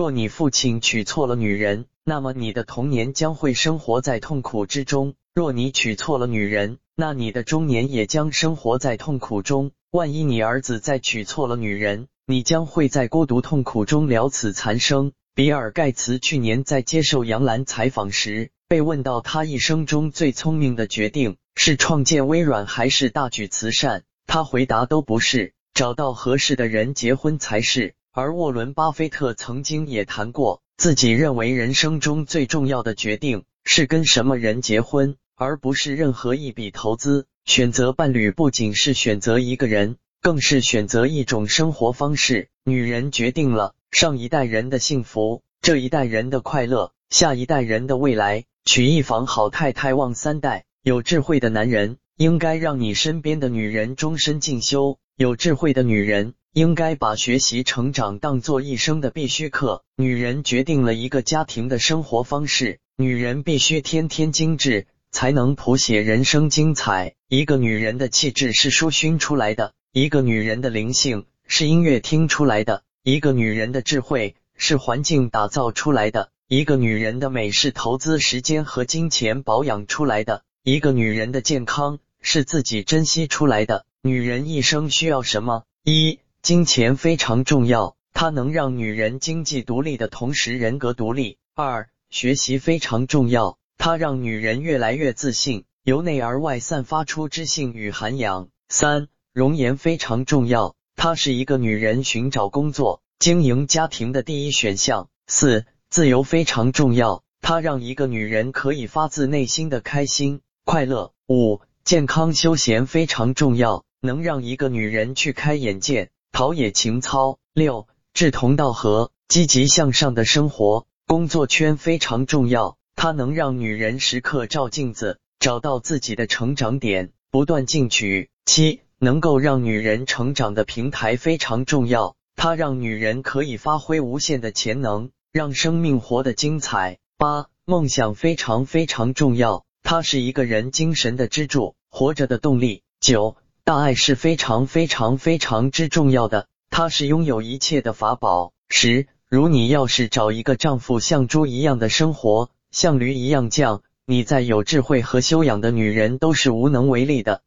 若你父亲娶错了女人，那么你的童年将会生活在痛苦之中；若你娶错了女人，那你的中年也将生活在痛苦中。万一你儿子再娶错了女人，你将会在孤独痛苦中了此残生。比尔盖茨去年在接受杨澜采访时，被问到他一生中最聪明的决定是创建微软还是大举慈善，他回答都不是，找到合适的人结婚才是。而沃伦·巴菲特曾经也谈过，自己认为人生中最重要的决定是跟什么人结婚，而不是任何一笔投资。选择伴侣不仅是选择一个人，更是选择一种生活方式。女人决定了上一代人的幸福，这一代人的快乐，下一代人的未来。娶一房好太太，旺三代。有智慧的男人应该让你身边的女人终身进修。有智慧的女人。应该把学习成长当做一生的必须课。女人决定了一个家庭的生活方式，女人必须天天精致，才能谱写人生精彩。一个女人的气质是书熏出来的，一个女人的灵性是音乐听出来的，一个女人的智慧是环境打造出来的，一个女人的美是投资时间和金钱保养出来的，一个女人的健康是自己珍惜出来的。女人一生需要什么？一金钱非常重要，它能让女人经济独立的同时人格独立。二、学习非常重要，它让女人越来越自信，由内而外散发出知性与涵养。三、容颜非常重要，它是一个女人寻找工作、经营家庭的第一选项。四、自由非常重要，它让一个女人可以发自内心的开心快乐。五、健康休闲非常重要，能让一个女人去开眼界。陶冶情操。六，志同道合、积极向上的生活，工作圈非常重要，它能让女人时刻照镜子，找到自己的成长点，不断进取。七，能够让女人成长的平台非常重要，它让女人可以发挥无限的潜能，让生命活得精彩。八，梦想非常非常重要，它是一个人精神的支柱，活着的动力。九。大爱是非常非常非常之重要的，它是拥有一切的法宝。十，如你要是找一个丈夫像猪一样的生活，像驴一样犟，你再有智慧和修养的女人都是无能为力的。